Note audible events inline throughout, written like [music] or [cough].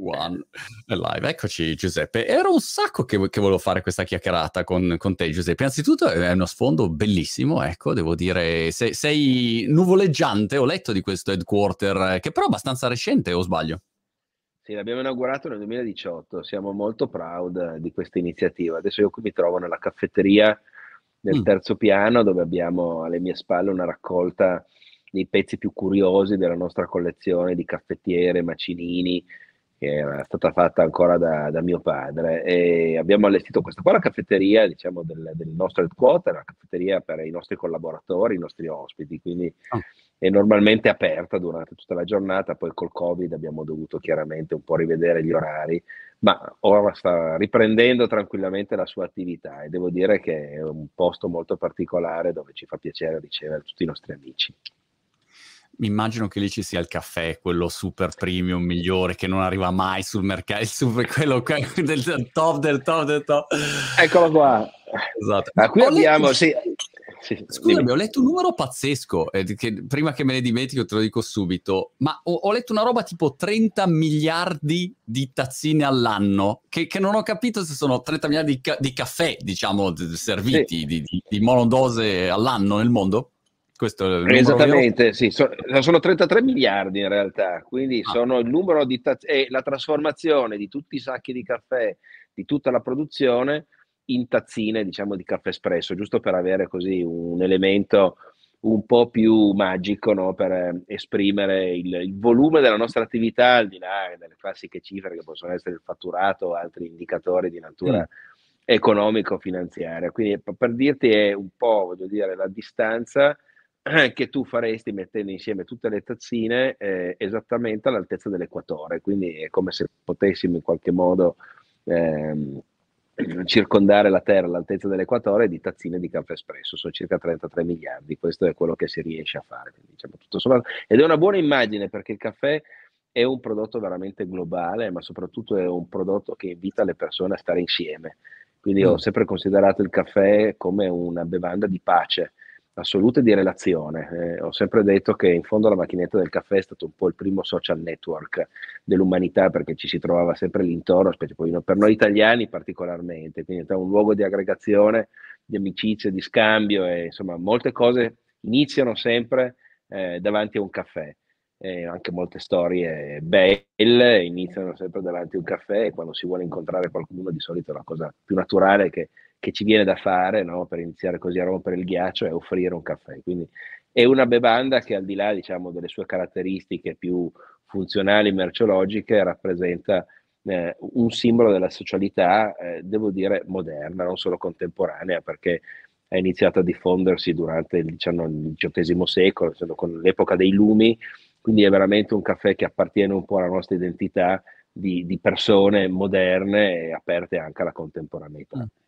One live. Eccoci Giuseppe. Era un sacco che, che volevo fare questa chiacchierata con, con, te Giuseppe. Innanzitutto è uno sfondo bellissimo, ecco, devo dire, sei, sei nuvoleggiante, ho letto di questo headquarter, che però è abbastanza recente o sbaglio? Sì, l'abbiamo inaugurato nel 2018, siamo molto proud di questa iniziativa. Adesso io qui mi trovo nella caffetteria del mm. terzo piano dove abbiamo alle mie spalle una raccolta dei pezzi più curiosi della nostra collezione di caffettiere, macinini, che era stata fatta ancora da, da, mio padre. E abbiamo allestito questa qua la caffetteria diciamo del, del, nostro headquarter, la caffetteria per i nostri collaboratori, i nostri ospiti, quindi oh. è normalmente aperta durante tutta la giornata, poi col covid abbiamo dovuto chiaramente un po' rivedere gli orari, ma ora sta riprendendo tranquillamente la sua attività e devo dire che è un posto molto particolare dove ci fa piacere ricevere tutti i nostri amici. mi immagino che lì ci sia il caffè, quello super premium, migliore, che non arriva mai sul mercato, il super, quello [laughs] del top del top del top. Eccolo qua. Esatto. Ma qui ho abbiamo, letto, sì. Sì, Scusami, dimmi. ho letto un numero pazzesco, eh, che prima che me ne dimentico te lo dico subito, ma ho, ho, letto una roba tipo 30 miliardi di tazzine all'anno, che, che non ho capito se sono 30 miliardi di, ca- di caffè, diciamo, serviti, sì. di, di, di monodose all'anno nel mondo. Questo è Esattamente, sì, so, sono 33 miliardi in realtà, quindi ah. sono il numero di taz- e la trasformazione di tutti i sacchi di caffè, di tutta la produzione in tazzine, diciamo, di caffè espresso, giusto per avere così un elemento un po' più magico no? per eh, esprimere il, il, volume della nostra attività al di là delle classiche cifre che possono essere il fatturato o altri indicatori di natura mm. economico-finanziaria. Quindi per dirti è un po', voglio dire, la distanza che tu faresti mettendo insieme tutte le tazzine eh, esattamente all'altezza dell'equatore, quindi è come se potessimo in qualche modo ehm, circondare la Terra all'altezza dell'equatore di tazzine di caffè espresso, sono circa 33 miliardi, questo è quello che si riesce a fare. Diciamo, Ed è una buona immagine perché il caffè è un prodotto veramente globale, ma soprattutto è un prodotto che invita le persone a stare insieme. Quindi mm. ho sempre considerato il caffè come una bevanda di pace assoluta di relazione. Eh, ho sempre detto che in fondo la macchinetta del caffè è stato un po' il primo social network dell'umanità perché ci si trovava sempre lì intorno, per noi italiani particolarmente, quindi è un luogo di aggregazione, di amicizia, di scambio e insomma molte cose iniziano sempre eh, davanti a un caffè. Eh, anche molte storie belle iniziano sempre davanti a un caffè e quando si vuole incontrare qualcuno di solito la cosa più naturale che che ci viene da fare no? per iniziare così a rompere il ghiaccio è offrire un caffè. Quindi è una bevanda che al di là diciamo, delle sue caratteristiche più funzionali, merceologiche, rappresenta eh, un simbolo della socialità, eh, devo dire, moderna, non solo contemporanea, perché è iniziato a diffondersi durante il XVIII secolo, con l'epoca dei lumi, quindi è veramente un caffè che appartiene un po' alla nostra identità di, di persone moderne e aperte anche alla contemporaneità. Mm.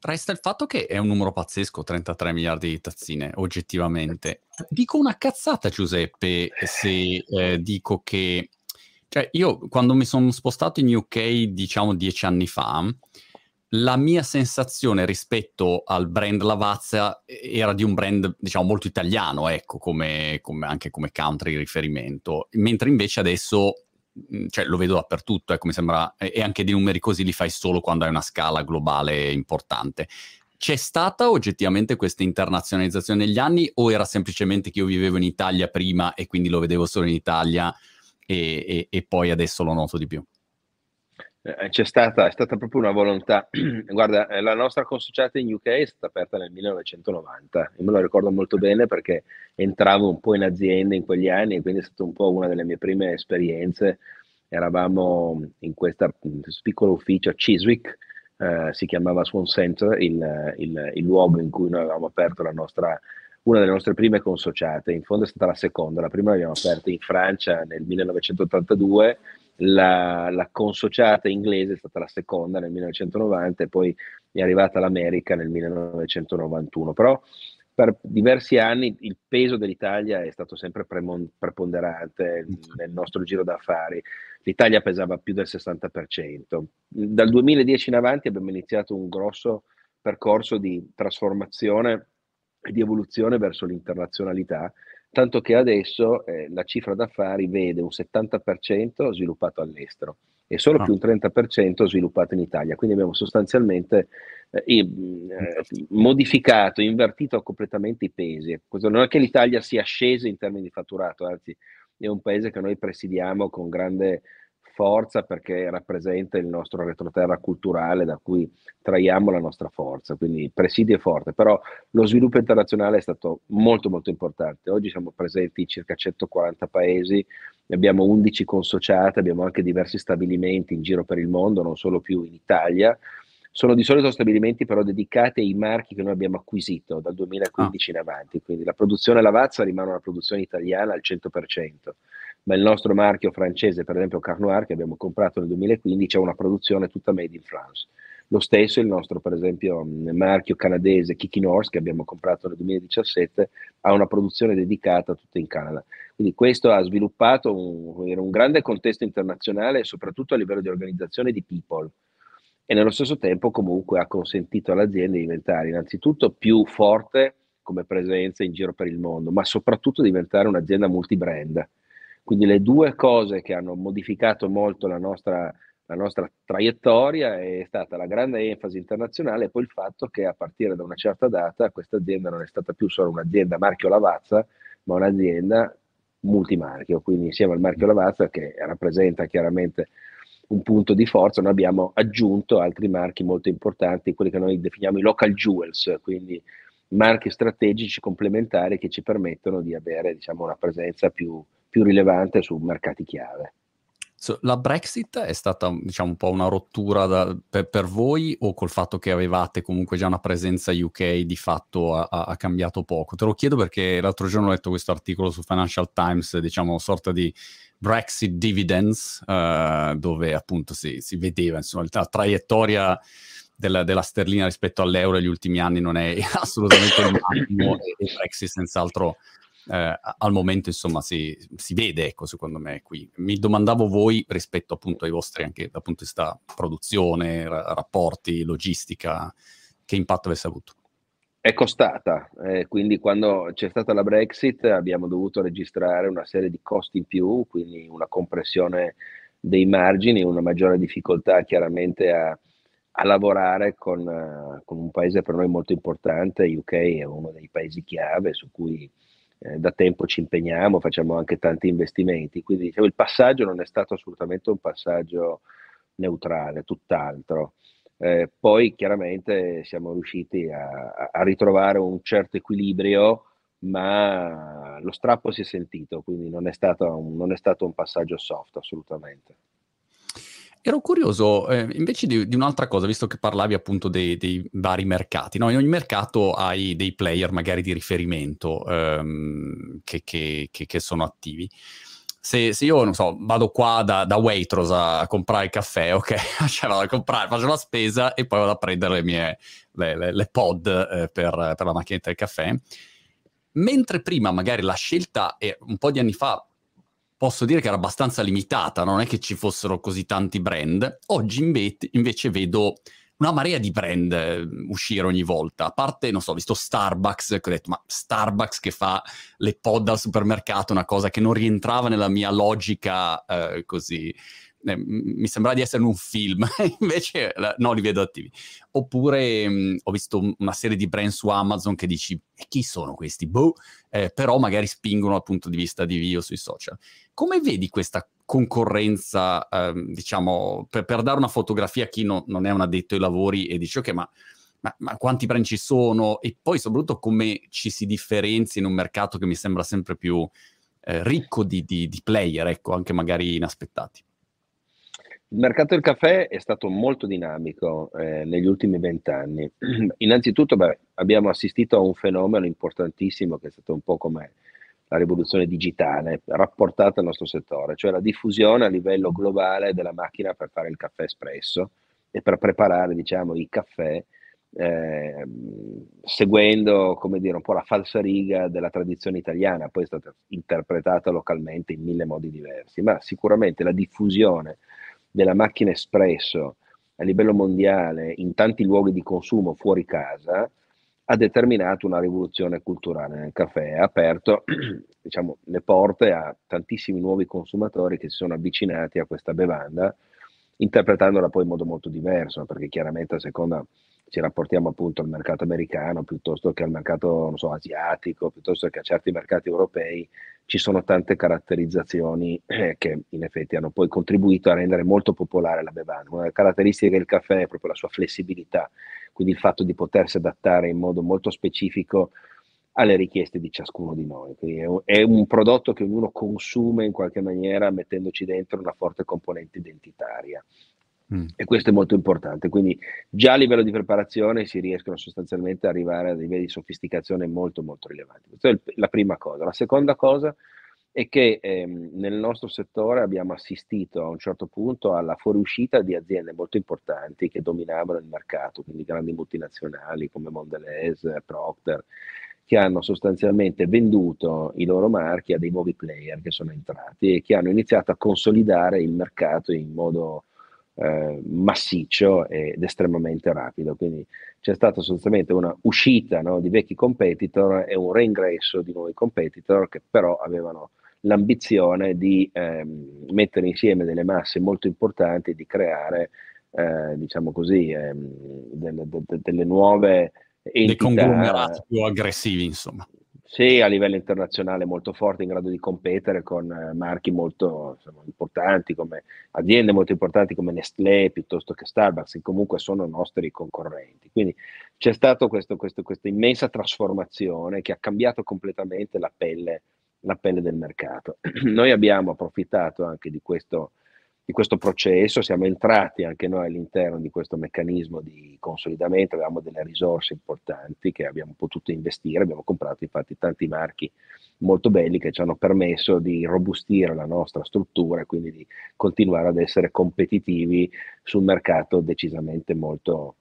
Resta il fatto che è un numero pazzesco, 33 miliardi di tazzine, oggettivamente. Dico una cazzata, Giuseppe, se eh, dico che... Cioè, io quando mi sono spostato in UK, diciamo dieci anni fa, la mia sensazione rispetto al brand Lavazza era di un brand, diciamo, molto italiano, ecco, come, come, anche come country riferimento, mentre invece adesso cioè, lo vedo dappertutto, ecco, mi sembra, e anche di numeri così li fai solo quando hai una scala globale importante. C'è stata oggettivamente questa internazionalizzazione negli anni o era semplicemente che io vivevo in Italia prima e quindi lo vedevo solo in Italia e, e, e poi adesso lo noto di più? Eh, c'è stata, è stata proprio una volontà. [clears throat] Guarda, eh, la nostra consociata in UK è stata aperta nel 1990. Io me lo ricordo molto bene perché entravo un po' in azienda in quegli anni e quindi è stata un po' una delle mie prime esperienze. Eravamo in, questo piccolo ufficio a Chiswick, eh, si chiamava Swan Center, il, il, il, luogo in cui noi avevamo aperto nostra, una delle nostre prime consociate. In fondo è stata la seconda, la prima l'abbiamo aperta in Francia nel 1982 la, la, consociata inglese è stata la seconda nel 1990 e poi è arrivata l'America nel 1991. Però per diversi anni il peso dell'Italia è stato sempre preponderante nel nostro giro d'affari. L'Italia pesava più del 60%. Dal 2010 in avanti abbiamo iniziato un grosso percorso di trasformazione e di evoluzione verso l'internazionalità tanto che adesso eh, la cifra d'affari vede un 70% sviluppato all'estero e solo ah. più un 30% sviluppato in Italia. Quindi abbiamo sostanzialmente eh, eh, modificato, invertito completamente i pesi. Questo non è che l'Italia sia scesa in termini di fatturato, anzi è un paese che noi presidiamo con grande forza perché rappresenta il nostro retroterra culturale da cui traiamo la nostra forza, quindi presidio è forte, però lo sviluppo internazionale è stato molto molto importante. Oggi siamo presenti in circa 140 paesi, abbiamo 11 consociate, abbiamo anche diversi stabilimenti in giro per il mondo, non solo più in Italia. Sono di solito stabilimenti però dedicati ai marchi che noi abbiamo acquisito dal 2015 ah. in avanti, quindi la produzione Lavazza rimane una produzione italiana al 100% ma il nostro marchio francese, per esempio Carnoir, che abbiamo comprato nel 2015, ha una produzione tutta made in France. Lo stesso il nostro, per esempio, marchio canadese Kiki Norse, che abbiamo comprato nel 2017, ha una produzione dedicata tutta in Canada. Quindi questo ha sviluppato un, un grande contesto internazionale, soprattutto a livello di organizzazione di people e nello stesso tempo comunque ha consentito all'azienda di diventare innanzitutto più forte come presenza in giro per il mondo, ma soprattutto diventare un'azienda multibrand. Quindi le due cose che hanno modificato molto la nostra, la nostra traiettoria è stata la grande enfasi internazionale e poi il fatto che a partire da una certa data questa azienda non è stata più solo un'azienda marchio Lavazza, ma un'azienda multimarchio, quindi insieme al marchio Lavazza che rappresenta chiaramente un punto di forza, noi abbiamo aggiunto altri marchi molto importanti, quelli che noi definiamo i local jewels, quindi marchi strategici complementari che ci permettono di avere diciamo, una presenza più, più rilevante su mercati chiave. So, la Brexit è stata diciamo, un po' una rottura da, per, per, voi o col fatto che avevate comunque già una presenza UK di fatto ha, ha, cambiato poco? Te lo chiedo perché l'altro giorno ho letto questo articolo su Financial Times, diciamo, sorta di Brexit dividends, uh, dove appunto si, si vedeva insomma, la traiettoria della, della, sterlina rispetto all'euro negli ultimi anni non è [laughs] assolutamente il massimo e Brexit senz'altro eh, al momento insomma si, si, vede, ecco, secondo me qui. Mi domandavo voi rispetto appunto ai vostri anche dal punto di vista produzione, ra- rapporti, logistica, che impatto avesse avuto? È costata, eh, quindi quando c'è stata la Brexit abbiamo dovuto registrare una serie di costi in più, quindi una compressione dei margini, una maggiore difficoltà chiaramente a, a lavorare con, uh, con, un paese per noi molto importante, UK è uno dei paesi chiave su cui eh, da tempo ci impegniamo, facciamo anche tanti investimenti, quindi diciamo, il passaggio non è stato assolutamente un passaggio neutrale, tutt'altro. Eh, poi chiaramente siamo riusciti a, a, ritrovare un certo equilibrio, ma lo strappo si è sentito, quindi non è stato un, non è stato un passaggio soft assolutamente. Ero curioso eh, invece di, di, un'altra cosa, visto che parlavi appunto dei, dei, vari mercati. No? In ogni mercato hai dei player magari di riferimento ehm, che, che, che, che, sono attivi. Se, se, io, non so, vado qua da, da Waitrose a, comprare il caffè, ok, [laughs] cioè vado a comprare, faccio la spesa e poi vado a prendere le mie le, le, le pod eh, per, per la macchinetta del caffè. Mentre prima magari la scelta, eh, un po' di anni fa, posso dire che era abbastanza limitata, non è che ci fossero così tanti brand. Oggi inve- invece vedo una marea di brand eh, uscire ogni volta. A parte, non so, ho visto Starbucks, che ho detto, ma Starbucks che fa le pod al supermercato, una cosa che non rientrava nella mia logica eh, così eh, mi sembrava di essere in un film, [laughs] invece no, li vedo attivi. Oppure mh, ho visto una serie di brand su Amazon che dici, e chi sono questi? Boh, eh, però magari spingono dal punto di vista di video sui social. Come vedi questa concorrenza, ehm, diciamo, per, per, dare una fotografia a chi no, non è un addetto ai lavori e dice, ok, ma ma, ma, quanti brand ci sono e poi soprattutto come ci si differenzia in un mercato che mi sembra sempre più eh, ricco di, di, di, player, ecco, anche magari inaspettati. Il mercato del caffè è stato molto dinamico eh, negli ultimi vent'anni. [clears throat] Innanzitutto beh, abbiamo assistito a un fenomeno importantissimo che è stato un po' come la rivoluzione digitale rapportata al nostro settore, cioè la diffusione a livello globale della macchina per fare il caffè espresso e per preparare diciamo, i caffè eh, seguendo come dire, un po' la falsa riga della tradizione italiana, poi è stata interpretata localmente in mille modi diversi, ma sicuramente la diffusione della macchina espresso a livello mondiale in tanti luoghi di consumo fuori casa ha determinato una rivoluzione culturale. Nel caffè, ha aperto [clears throat] diciamo, le porte a tantissimi nuovi consumatori che si sono avvicinati a questa bevanda, interpretandola poi in modo molto diverso, perché chiaramente a seconda ci rapportiamo appunto al mercato americano piuttosto che al mercato so, asiatico, piuttosto che a certi mercati europei, ci sono tante caratterizzazioni eh, che in effetti hanno poi contribuito a rendere molto popolare la bevanda. Una delle caratteristiche del caffè è proprio la sua flessibilità, quindi il fatto di potersi adattare in modo molto specifico alle richieste di ciascuno di noi. Quindi è un, è un prodotto che ognuno consume in qualche maniera mettendoci dentro una forte componente identitaria. Mm. E questo è molto importante, quindi già a livello di preparazione si riescono sostanzialmente ad arrivare a livelli di sofisticazione molto molto rilevanti. Questa è la prima cosa. La seconda cosa è che ehm, nel nostro settore abbiamo assistito a un certo punto alla fuoriuscita di aziende molto importanti che dominavano il mercato, quindi grandi multinazionali come Mondelez, Procter, che hanno sostanzialmente venduto i loro marchi a dei nuovi player che sono entrati e che hanno iniziato a consolidare il mercato in modo eh, massiccio ed estremamente rapido. Quindi c'è stata sostanzialmente una uscita no, di vecchi competitor e un reingresso di nuovi competitor che però avevano l'ambizione di ehm, mettere insieme delle masse molto importanti e di creare, eh, diciamo così, ehm, delle, de, delle nuove entità. Dei conglomerati più aggressivi, insomma. Sì, a livello internazionale molto forte, in grado di competere con eh, marchi molto insomma, importanti, come aziende molto importanti come Nestlé piuttosto che Starbucks, che comunque sono nostri concorrenti. Quindi c'è stata questa immensa trasformazione che ha cambiato completamente la pelle, la pelle del mercato. [clears throat] Noi abbiamo approfittato anche di questo di questo processo, siamo entrati anche noi all'interno di questo meccanismo di consolidamento, avevamo delle risorse importanti che abbiamo potuto investire, abbiamo comprato infatti tanti marchi molto belli che ci hanno permesso di robustire la nostra struttura e quindi di continuare ad essere competitivi sul mercato decisamente molto,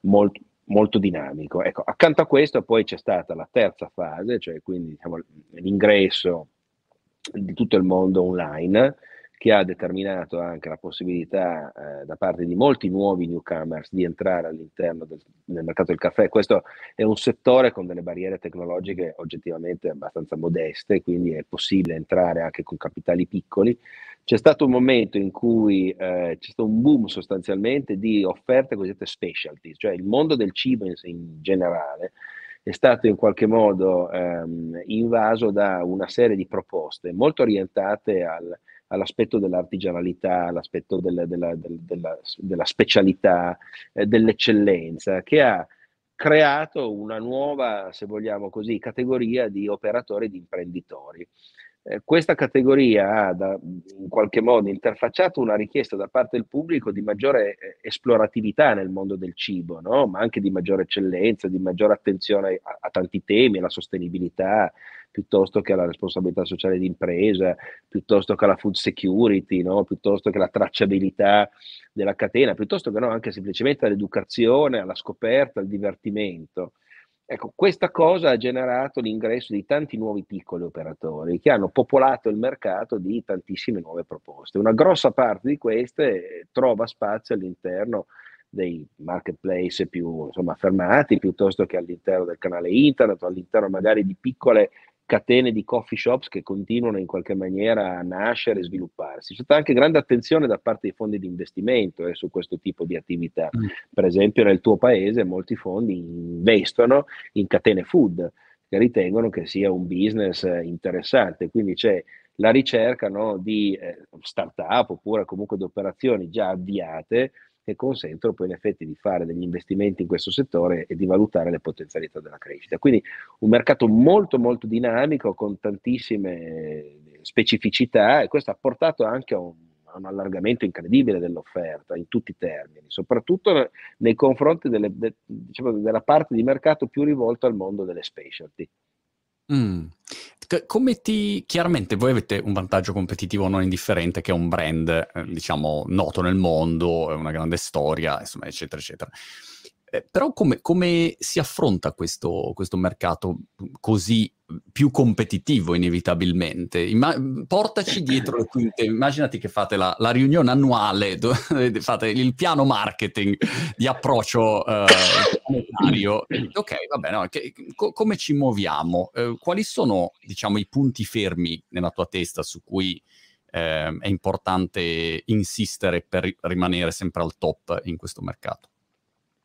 molto, molto dinamico. Ecco, accanto a questo poi c'è stata la terza fase, cioè quindi diciamo, l'ingresso di tutto il mondo online, che ha determinato anche la possibilità eh, da parte di molti nuovi newcomers di entrare all'interno del, del, mercato del caffè. Questo è un settore con delle barriere tecnologiche oggettivamente abbastanza modeste, quindi è possibile entrare anche con capitali piccoli. C'è stato un momento in cui eh, c'è stato un boom sostanzialmente di offerte cosiddette specialty, cioè il mondo del cibo in, in generale è stato in qualche modo ehm, invaso da una serie di proposte molto orientate al all'aspetto dell'artigianalità, all'aspetto del, della, del, della, della, specialità, eh, dell'eccellenza, che ha creato una nuova, se vogliamo così, categoria di operatori e di imprenditori. Eh, questa categoria ha da, in qualche modo interfacciato una richiesta da parte del pubblico di maggiore eh, esploratività nel mondo del cibo, no? ma anche di maggiore eccellenza, di maggiore attenzione a, a tanti temi, alla sostenibilità, piuttosto che alla responsabilità sociale di impresa, piuttosto che alla food security, no? piuttosto che alla tracciabilità della catena, piuttosto che no, anche semplicemente all'educazione, alla scoperta, al divertimento. Ecco, questa cosa ha generato l'ingresso di tanti nuovi piccoli operatori che hanno popolato il mercato di tantissime nuove proposte. Una grossa parte di queste trova spazio all'interno dei marketplace più insomma, affermati, piuttosto che all'interno del canale internet o all'interno magari di piccole catene di coffee shops che continuano in qualche maniera a nascere e svilupparsi. C'è stata anche grande attenzione da parte dei fondi di investimento eh, su questo tipo di attività. Mm. Per esempio nel tuo paese molti fondi investono in catene food che ritengono che sia un business interessante, quindi c'è la ricerca no, di eh, start-up oppure comunque di operazioni già avviate che consentono poi in effetti di fare degli investimenti in questo settore e di valutare le potenzialità della crescita. Quindi un mercato molto molto dinamico con tantissime specificità e questo ha portato anche a un, a un allargamento incredibile dell'offerta in tutti i termini, soprattutto nei confronti delle, de, diciamo, della parte di mercato più rivolta al mondo delle specialty. Mm. Come ti... Chiaramente voi avete un vantaggio competitivo non indifferente che è un brand, eh, diciamo, noto nel mondo, una grande storia, insomma, eccetera, eccetera. Eh, però come, come, si affronta questo, questo, mercato così più competitivo inevitabilmente? Ima- portaci dietro le quinte, immaginati che fate la, la riunione annuale, dove [laughs] fate il piano marketing di approccio eh, monetario. ok, va bene, no, che, co- come ci muoviamo? Eh, quali sono diciamo, i punti fermi nella tua testa su cui eh, è importante insistere per rimanere sempre al top in questo mercato?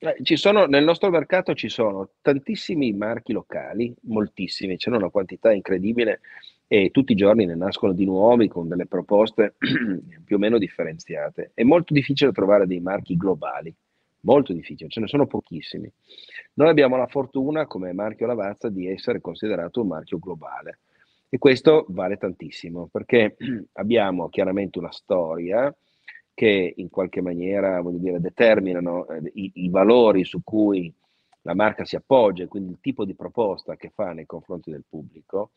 Eh, sono, nel nostro mercato ci sono tantissimi marchi locali, moltissimi, c'è una quantità incredibile e tutti i giorni ne nascono di nuovi con delle proposte [clears throat] più o meno differenziate. È molto difficile trovare dei marchi globali, molto difficile, ce ne sono pochissimi. Noi abbiamo la fortuna come marchio Lavazza di essere considerato un marchio globale e questo vale tantissimo perché [clears throat] abbiamo chiaramente una storia, che in qualche maniera dire, determinano eh, i, i, valori su cui la marca si appoggia, quindi il tipo di proposta che fa nei confronti del pubblico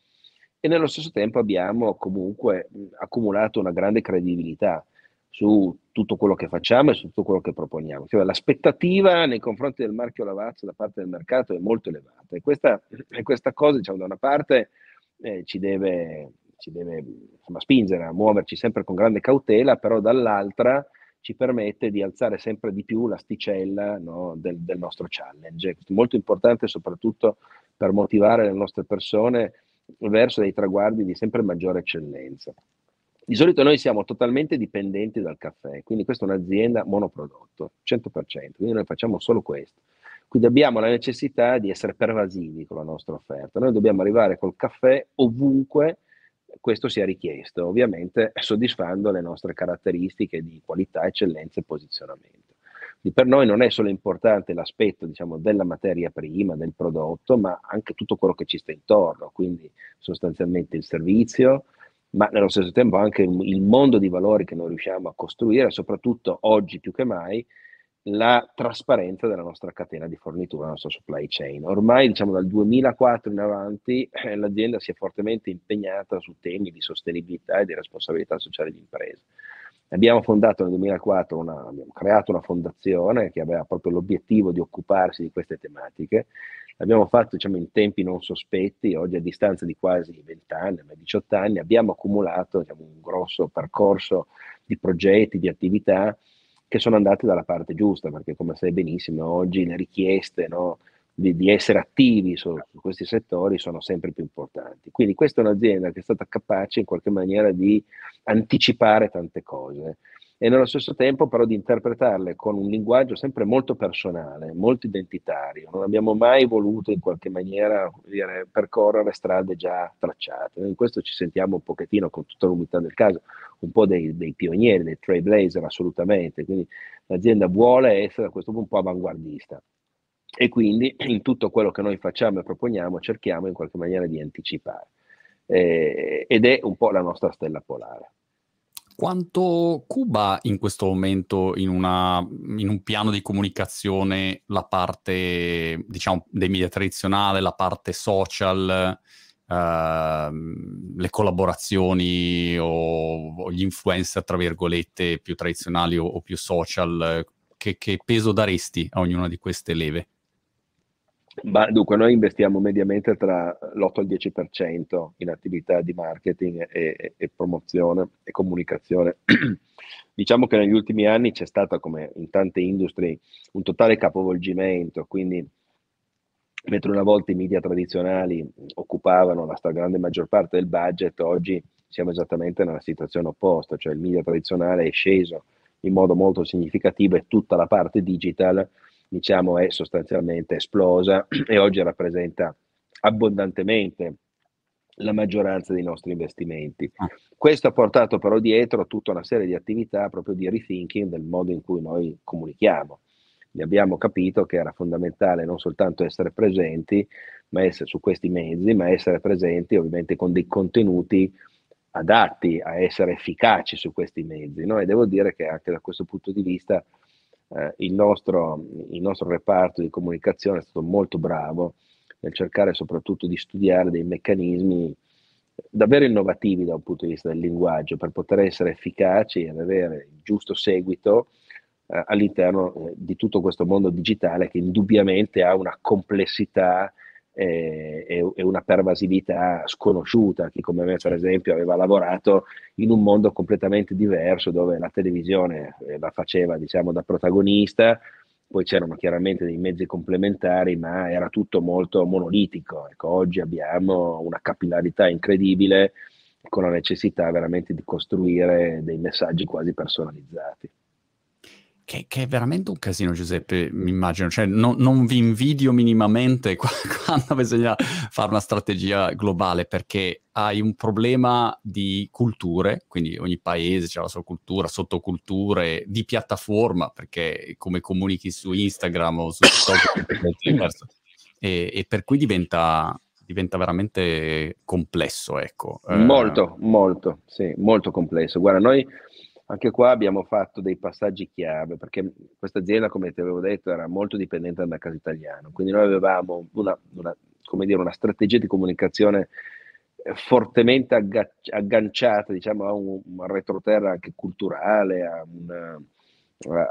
e nello stesso tempo abbiamo comunque accumulato una grande credibilità su tutto quello che facciamo e su tutto quello che proponiamo. Cioè, l'aspettativa nei confronti del marchio Lavazza da parte del mercato è molto elevata e questa, questa cosa, diciamo, da una parte eh, ci deve ci deve insomma, spingere a muoverci sempre con grande cautela, però dall'altra ci permette di alzare sempre di più l'asticella no, del, del, nostro challenge. È molto importante soprattutto per motivare le nostre persone verso dei traguardi di sempre maggiore eccellenza. Di solito noi siamo totalmente dipendenti dal caffè, quindi questa è un'azienda monoprodotto, 100%, quindi noi facciamo solo questo. Quindi abbiamo la necessità di essere pervasivi con la nostra offerta. Noi dobbiamo arrivare col caffè ovunque questo sia richiesto, ovviamente soddisfando le nostre caratteristiche di qualità, eccellenza e posizionamento. Quindi per noi non è solo importante l'aspetto diciamo, della materia prima, del prodotto, ma anche tutto quello che ci sta intorno, quindi sostanzialmente il servizio, ma nello stesso tempo anche il mondo di valori che noi riusciamo a costruire, soprattutto oggi più che mai, la trasparenza della nostra catena di fornitura, la nostra supply chain. Ormai, diciamo, dal 2004 in avanti, eh, l'azienda si è fortemente impegnata su temi di sostenibilità e di responsabilità sociale di impresa. Abbiamo fondato nel 2004, una, abbiamo creato una fondazione che aveva proprio l'obiettivo di occuparsi di queste tematiche. L'abbiamo fatto diciamo, in tempi non sospetti, oggi a distanza di quasi 20 anni, 18 anni, abbiamo accumulato diciamo, un grosso percorso di progetti, di attività che sono andate dalla parte giusta, perché come sai benissimo oggi le richieste no, di, di, essere attivi su, su, questi settori sono sempre più importanti. Quindi questa è un'azienda che è stata capace in qualche maniera di anticipare tante cose e nello stesso tempo però di interpretarle con un linguaggio sempre molto personale, molto identitario. Non abbiamo mai voluto in qualche maniera dire, percorrere strade già tracciate. In questo ci sentiamo un pochettino, con tutta l'umiltà del caso, un po' dei, dei pionieri, dei trailblazer assolutamente. Quindi l'azienda vuole essere a questo punto un po' avanguardista e quindi in tutto quello che noi facciamo e proponiamo cerchiamo in qualche maniera di anticipare. Eh, ed è un po' la nostra stella polare. Quanto Cuba in questo momento in, una, in, un piano di comunicazione la parte, diciamo, dei media tradizionali, la parte social, uh, le collaborazioni o, o, gli influencer, tra virgolette, più tradizionali o, o più social, che, che peso daresti a ognuna di queste leve? Ma dunque, noi investiamo mediamente tra l'8 e il 10% in attività di marketing e, e, promozione e comunicazione. [clears throat] diciamo che negli ultimi anni c'è stato, come in tante industrie, un totale capovolgimento, quindi mentre una volta i media tradizionali occupavano la stragrande maggior parte del budget, oggi siamo esattamente nella situazione opposta, cioè il media tradizionale è sceso in modo molto significativo e tutta la parte digital diciamo, è sostanzialmente esplosa [clears throat] e oggi rappresenta abbondantemente la maggioranza dei nostri investimenti. Ah. Questo ha portato però dietro tutta una serie di attività proprio di rethinking del modo in cui noi comunichiamo. Ne abbiamo capito che era fondamentale non soltanto essere presenti ma essere su questi mezzi, ma essere presenti ovviamente con dei contenuti adatti a essere efficaci su questi mezzi. No? E devo dire che anche da questo punto di vista eh, il, nostro, il nostro reparto di comunicazione è stato molto bravo nel cercare soprattutto di studiare dei meccanismi davvero innovativi da un punto di vista del linguaggio per poter essere efficaci ed avere il giusto seguito eh, all'interno eh, di tutto questo mondo digitale che indubbiamente ha una complessità e, e, una pervasività sconosciuta. Chi come me, per esempio, aveva lavorato in un mondo completamente diverso dove la televisione eh, la faceva, diciamo, da protagonista, poi c'erano chiaramente dei mezzi complementari, ma era tutto molto monolitico. Ecco, oggi abbiamo una capillarità incredibile con la necessità veramente di costruire dei messaggi quasi personalizzati. Che, che, è veramente un casino, Giuseppe, mi immagino. Cioè, no, non vi invidio minimamente [laughs] quando bisogna fare una strategia globale, perché hai un problema di culture, quindi ogni paese ha la sua cultura, sottoculture, di piattaforma, perché come comunichi su Instagram o su TikTok è diverso. E, e per cui diventa, diventa veramente complesso, ecco. Molto, eh, molto, sì, molto complesso. Guarda, noi anche qua abbiamo fatto dei passaggi chiave perché questa azienda, come ti avevo detto, era molto dipendente dal mercato italiano, quindi noi avevamo una, una, dire, una strategia di comunicazione eh, fortemente agganciata diciamo, a un, un retroterra anche culturale, a una,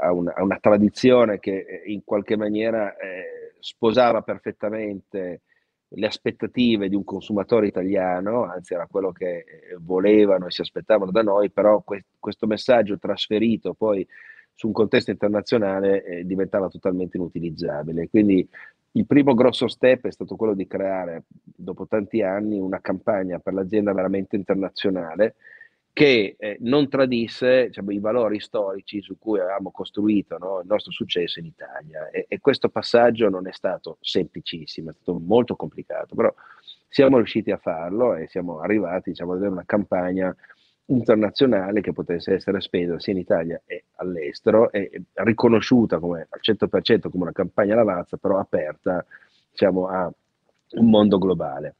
a, una, a una, tradizione che eh, in qualche maniera eh, sposava perfettamente le aspettative di un consumatore italiano, anzi era quello che eh, volevano e si aspettavano da noi, però que- questo messaggio trasferito poi su un contesto internazionale eh, diventava totalmente inutilizzabile. Quindi il primo grosso step è stato quello di creare, dopo tanti anni, una campagna per l'azienda veramente internazionale che eh, non tradisse diciamo, i valori storici su cui avevamo costruito no, il nostro successo in Italia. E, e, questo passaggio non è stato semplicissimo, è stato molto complicato, però siamo riusciti a farlo e siamo arrivati diciamo, ad avere una campagna internazionale che potesse essere spesa sia in Italia che all'estero e riconosciuta come, al 100% come una campagna lavazza, però aperta diciamo, a un mondo globale.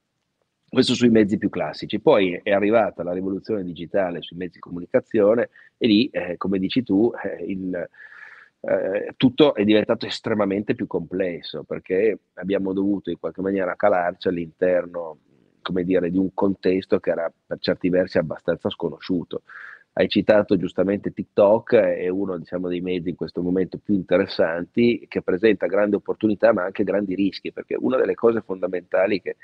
Questo sui mezzi più classici. Poi è arrivata la rivoluzione digitale sui mezzi di comunicazione e lì, eh, come dici tu, eh, il, eh, tutto è diventato estremamente più complesso perché abbiamo dovuto in qualche maniera calarci all'interno come dire, di un contesto che era per certi versi abbastanza sconosciuto. Hai citato giustamente TikTok, è uno diciamo, dei mezzi in questo momento più interessanti che presenta grandi opportunità ma anche grandi rischi perché una delle cose fondamentali che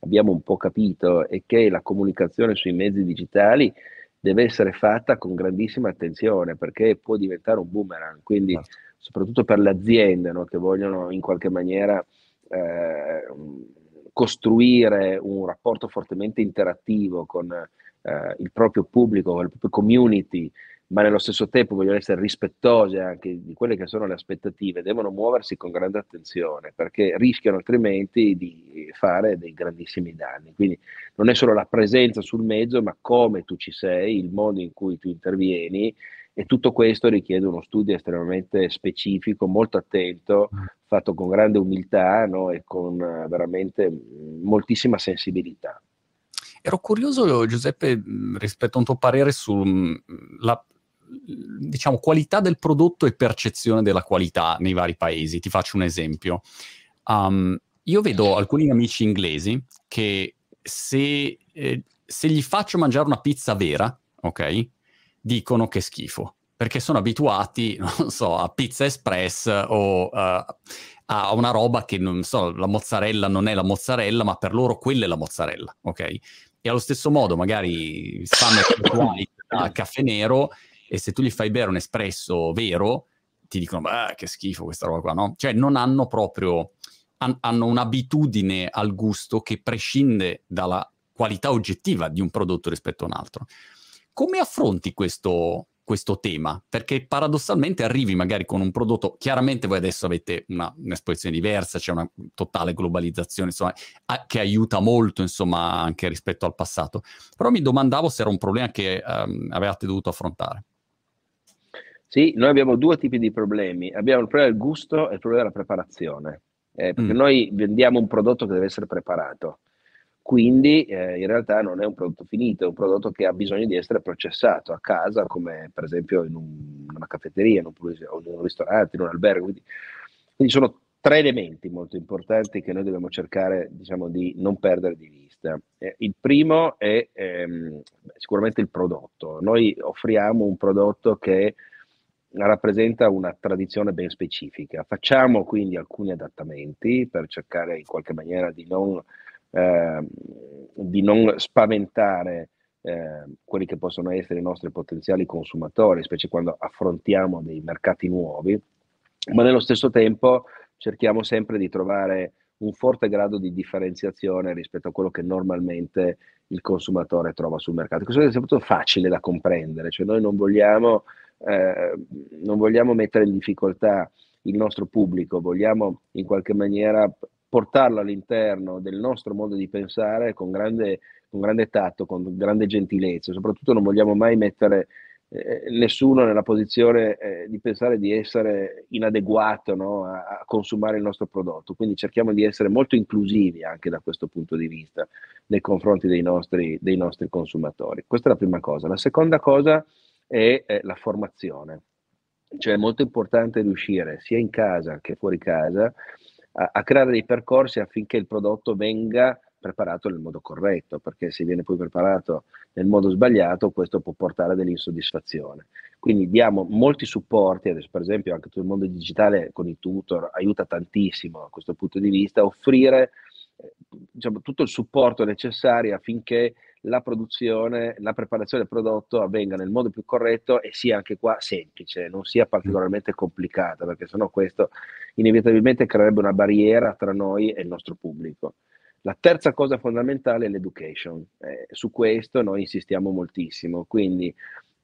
abbiamo un po' capito è che la comunicazione sui mezzi digitali deve essere fatta con grandissima attenzione perché può diventare un boomerang, quindi certo. soprattutto per le aziende no, che vogliono in qualche maniera eh, costruire un rapporto fortemente interattivo con eh, il proprio pubblico, con il proprio community, ma nello stesso tempo vogliono essere rispettose anche di quelle che sono le aspettative, devono muoversi con grande attenzione perché rischiano altrimenti di fare dei grandissimi danni. Quindi non è solo la presenza sul mezzo, ma come tu ci sei, il modo in cui tu intervieni e tutto questo richiede uno studio estremamente specifico, molto attento, mm. fatto con grande umiltà no? e con veramente moltissima sensibilità. Ero curioso, Giuseppe, rispetto a un tuo parere sulla diciamo, qualità del prodotto e percezione della qualità nei vari paesi. Ti faccio un esempio. Um, io vedo alcuni amici inglesi che se, eh, se, gli faccio mangiare una pizza vera, ok, dicono che schifo, perché sono abituati, [laughs] non so, a pizza express o uh, a una roba che, non so, la mozzarella non è la mozzarella, ma per loro quella è la mozzarella, ok? E allo stesso modo magari fanno [coughs] a caffè nero e se tu gli fai bere un espresso vero, ti dicono, beh, che schifo questa roba qua, no? Cioè non hanno proprio, han, hanno un'abitudine al gusto che prescinde dalla qualità oggettiva di un prodotto rispetto a un altro. Come affronti questo, questo tema? Perché paradossalmente arrivi magari con un prodotto, chiaramente voi adesso avete una, un'esposizione diversa, c'è una totale globalizzazione, insomma, a, che aiuta molto, insomma, anche rispetto al passato. Però mi domandavo se era un problema che um, avevate dovuto affrontare. Sì, noi abbiamo due tipi di problemi. Abbiamo il problema del gusto e il problema della preparazione. Eh, perché mm. noi vendiamo un prodotto che deve essere preparato. Quindi eh, in realtà non è un prodotto finito, è un prodotto che ha bisogno di essere processato a casa, come per esempio in, un, in una caffetteria, in un, in un, ristorante, in un albergo. Quindi, quindi, sono tre elementi molto importanti che noi dobbiamo cercare diciamo, di non perdere di vista. Eh, il primo è ehm, sicuramente il prodotto. Noi offriamo un prodotto che rappresenta una tradizione ben specifica. Facciamo quindi alcuni adattamenti per cercare in qualche maniera di non, eh, di non spaventare eh, quelli che possono essere i nostri potenziali consumatori, specie quando affrontiamo dei mercati nuovi, ma nello stesso tempo cerchiamo sempre di trovare un forte grado di differenziazione rispetto a quello che normalmente il consumatore trova sul mercato. Questo è soprattutto facile da comprendere, cioè noi non vogliamo, eh, non vogliamo mettere in difficoltà il nostro pubblico, vogliamo in qualche maniera portarlo all'interno del nostro modo di pensare con grande, con grande tatto, con grande gentilezza, soprattutto non vogliamo mai mettere eh, nessuno nella posizione eh, di pensare di essere inadeguato no, a, a, consumare il nostro prodotto. Quindi cerchiamo di essere molto inclusivi anche da questo punto di vista nei confronti dei nostri, dei nostri consumatori. Questa è la prima cosa. La seconda cosa è, la formazione. Cioè è molto importante riuscire sia in casa che fuori casa a, a creare dei percorsi affinché il prodotto venga preparato nel modo corretto, perché se viene poi preparato nel modo sbagliato, questo può portare dell'insoddisfazione. Quindi diamo molti supporti, adesso per esempio anche tutto il mondo digitale con i tutor aiuta tantissimo a questo punto di vista, offrire diciamo, tutto il supporto necessario affinché la produzione, la preparazione del prodotto avvenga nel modo più corretto e sia anche qua semplice, non sia particolarmente complicata, perché sennò questo inevitabilmente creerebbe una barriera tra noi e il nostro pubblico. La terza cosa fondamentale è l'education. Eh, su questo noi insistiamo moltissimo, quindi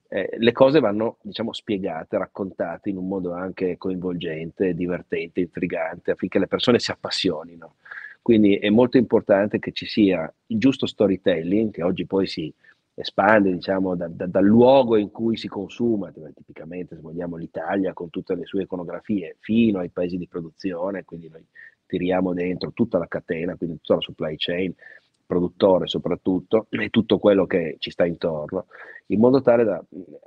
eh, le cose vanno diciamo, spiegate, raccontate in un modo anche coinvolgente, divertente, intrigante, affinché le persone si appassionino. Quindi è molto importante che ci sia il giusto storytelling, che oggi poi si espande diciamo, da, da, dal luogo in cui si consuma, tipicamente se vogliamo l'Italia con tutte le sue iconografie, fino ai paesi di produzione, quindi noi tiriamo dentro tutta la catena, quindi tutta la supply chain, produttore soprattutto, e tutto quello che ci sta intorno, in modo tale da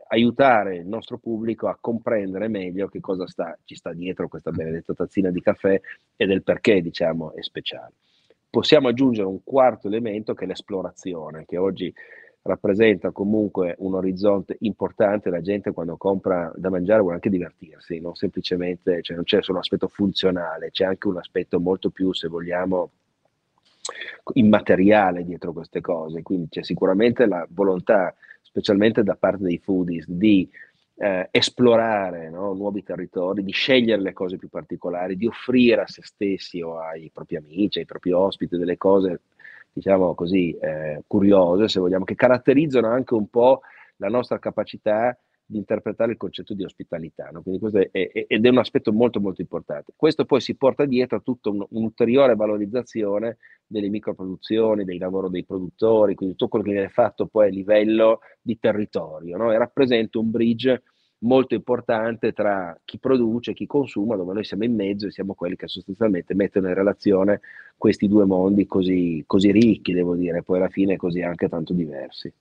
aiutare il nostro pubblico a comprendere meglio che cosa sta, ci sta dietro questa benedetta tazzina di caffè e del perché, diciamo, è speciale. Possiamo aggiungere un quarto elemento che è l'esplorazione, che oggi rappresenta comunque un orizzonte importante, la gente quando compra da mangiare vuole anche divertirsi, non semplicemente, cioè non c'è solo un aspetto funzionale, c'è anche un aspetto molto più, se vogliamo, immateriale dietro queste cose, quindi c'è sicuramente la volontà, specialmente da parte dei foodies, di eh, esplorare no, nuovi territori, di scegliere le cose più particolari, di offrire a se stessi o ai propri amici, ai propri ospiti delle cose diciamo così, eh, curiose, se vogliamo, che caratterizzano anche un po' la nostra capacità di interpretare il concetto di ospitalità. No? È, è, ed è un aspetto molto molto importante. Questo poi si porta dietro a tutta un, un'ulteriore valorizzazione delle microproduzioni, dei lavori dei produttori, quindi tutto quello che viene fatto poi a livello di territorio no? e rappresenta un bridge molto importante tra chi produce e chi consuma, dove noi siamo in mezzo e siamo quelli che sostanzialmente mettono in relazione questi due mondi così, così ricchi, devo dire, poi alla fine così anche tanto diversi.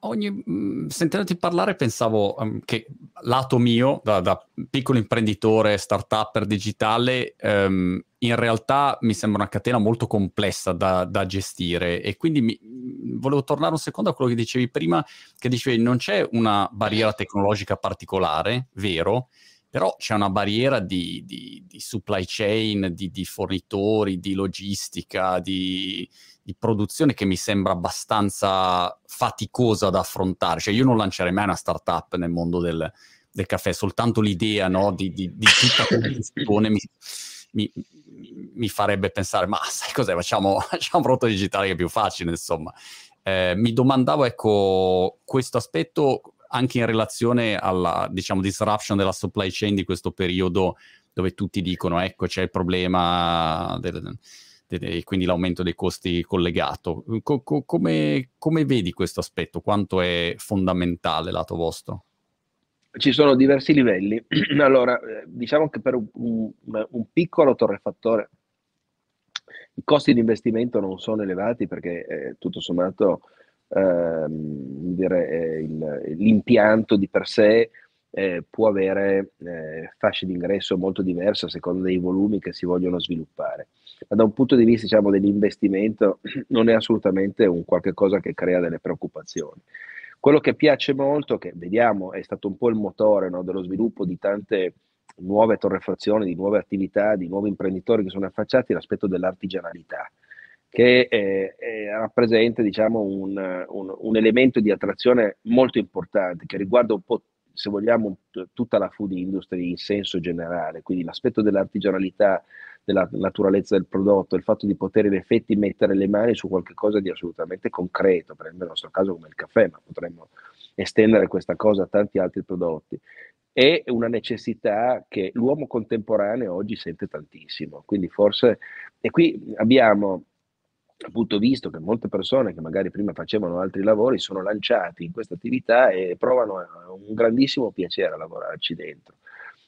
Ogni, mh, sentendoti parlare pensavo um, che lato mio, da, da, piccolo imprenditore, start-upper digitale, um, in realtà mi sembra una catena molto complessa da, da gestire. E quindi mi, volevo tornare un secondo a quello che dicevi prima, che dicevi non c'è una barriera tecnologica particolare, vero, però c'è una barriera di, di, di supply chain, di, di, fornitori, di logistica, di, produzione che mi sembra abbastanza faticosa da affrontare. Cioè io non lancerei mai una startup nel mondo del, del caffè, soltanto l'idea no, di, tutta [laughs] questa questione mi, mi, mi, farebbe pensare, ma sai cos'è, facciamo, [laughs] facciamo un prodotto digitale che è più facile, insomma. Eh, mi domandavo, ecco, questo aspetto anche in relazione alla, diciamo, disruption della supply chain di questo periodo dove tutti dicono, ecco, c'è il problema del, e quindi l'aumento dei costi collegato. Co- co- come, come, vedi questo aspetto? Quanto è fondamentale lato vostro? Ci sono diversi livelli. [clears throat] allora, eh, diciamo che per un, un, piccolo torrefattore i costi di investimento non sono elevati perché eh, tutto sommato ehm, dire, eh, il, l'impianto di per sé eh, può avere eh, fasce di ingresso molto diverse a seconda dei volumi che si vogliono sviluppare. Ma da un punto di vista diciamo, dell'investimento [clears throat] non è assolutamente un qualche cosa che crea delle preoccupazioni. Quello che piace molto, che vediamo è stato un po' il motore no, dello sviluppo di tante nuove torrefazioni, di nuove attività, di nuovi imprenditori che sono affacciati, è l'aspetto dell'artigianalità che eh, eh, rappresenta diciamo, un, un, un, elemento di attrazione molto importante che riguarda un po', se vogliamo, tutta la food industry in senso generale, quindi l'aspetto dell'artigianalità, della naturalezza del prodotto, il fatto di poter in effetti mettere le mani su qualcosa di assolutamente concreto, per nel nostro caso come il caffè, ma potremmo estendere questa cosa a tanti altri prodotti. È una necessità che l'uomo contemporaneo oggi sente tantissimo, quindi forse, e qui abbiamo appunto visto che molte persone che magari prima facevano altri lavori sono lanciati in questa attività e provano un grandissimo piacere a lavorarci dentro.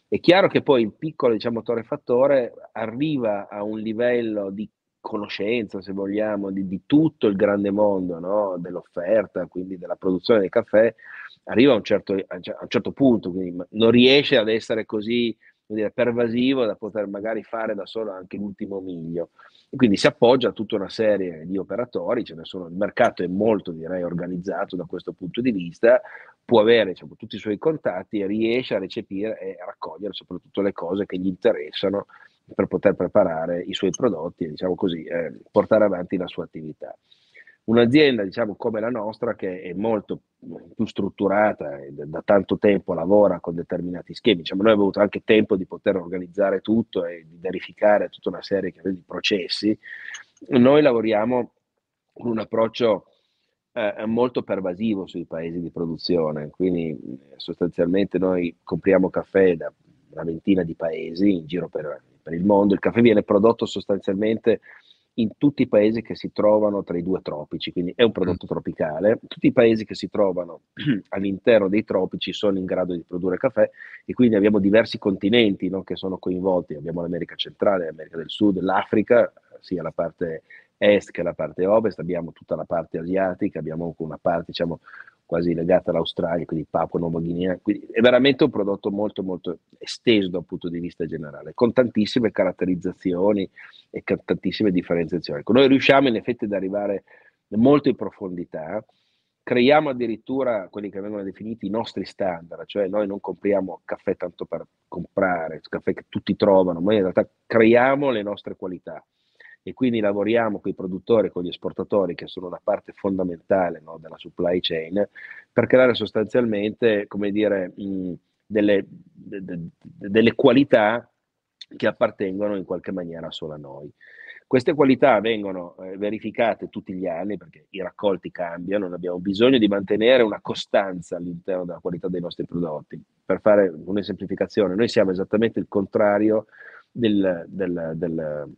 È chiaro che poi il piccolo diciamo, torrefattore arriva a un livello di conoscenza, se vogliamo, di, di tutto il grande mondo no? dell'offerta, quindi della produzione del caffè, arriva a un certo, a un certo punto, quindi non riesce ad essere così dire, pervasivo da poter magari fare da solo anche l'ultimo miglio. E quindi si appoggia a tutta una serie di operatori, ce ne sono, il mercato è molto direi organizzato da questo punto di vista, può avere diciamo, tutti i suoi contatti e riesce a recepire e a raccogliere soprattutto le cose che gli interessano per poter preparare i suoi prodotti e diciamo così, eh, portare avanti la sua attività. Un'azienda diciamo, come la nostra, che è molto più strutturata e da tanto tempo lavora con determinati schemi, diciamo, noi abbiamo avuto anche tempo di poter organizzare tutto e di verificare tutta una serie di processi. Noi lavoriamo con un approccio eh, molto pervasivo sui paesi di produzione, quindi sostanzialmente noi compriamo caffè da una ventina di paesi in giro per, per il mondo. Il caffè viene prodotto sostanzialmente in tutti i paesi che si trovano tra i due tropici, quindi è un prodotto mm. tropicale. Tutti i paesi che si trovano [clears throat] all'interno dei tropici sono in grado di produrre caffè e quindi abbiamo diversi continenti no, che sono coinvolti. Abbiamo l'America centrale, l'America del Sud, l'Africa, sia la parte est che la parte ovest, abbiamo tutta la parte asiatica, abbiamo una parte diciamo, quasi legata all'Australia, quindi Papua Nuova Guinea. Quindi è veramente un prodotto molto molto esteso dal punto di vista generale, con tantissime caratterizzazioni e tantissime differenziazioni. Ecco, noi riusciamo in effetti ad arrivare molto in profondità, creiamo addirittura quelli che vengono definiti i nostri standard, cioè noi non compriamo caffè tanto per comprare, caffè che tutti trovano, ma in realtà creiamo le nostre qualità e quindi lavoriamo con i produttori, con gli esportatori, che sono una parte fondamentale no, della supply chain, per creare sostanzialmente, come dire, mh, delle, de, de, delle qualità che appartengono in qualche maniera solo a noi. Queste qualità vengono eh, verificate tutti gli anni perché i raccolti cambiano, noi abbiamo bisogno di mantenere una costanza all'interno della qualità dei nostri prodotti. Per fare un'esemplificazione, noi siamo esattamente il contrario del, del, del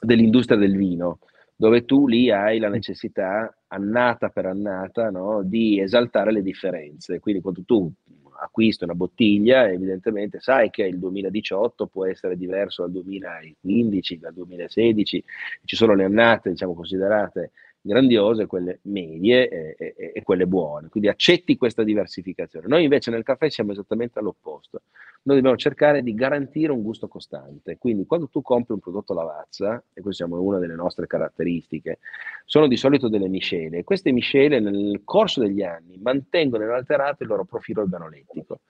dell'industria del vino, dove tu lì hai la necessità annata per annata no, di esaltare le differenze. Quindi quando tu acquisti una bottiglia, evidentemente sai che il 2018 può essere diverso dal 2015, dal 2016, ci sono le annate diciamo, considerate grandiose, quelle medie e, e, e, quelle buone. Quindi accetti questa diversificazione. Noi invece nel caffè siamo esattamente all'opposto. Noi dobbiamo cercare di garantire un gusto costante. Quindi quando tu compri un prodotto lavazza, e questa è una delle nostre caratteristiche, sono di solito delle miscele. Queste miscele nel corso degli anni mantengono inalterato il loro profilo organolettico.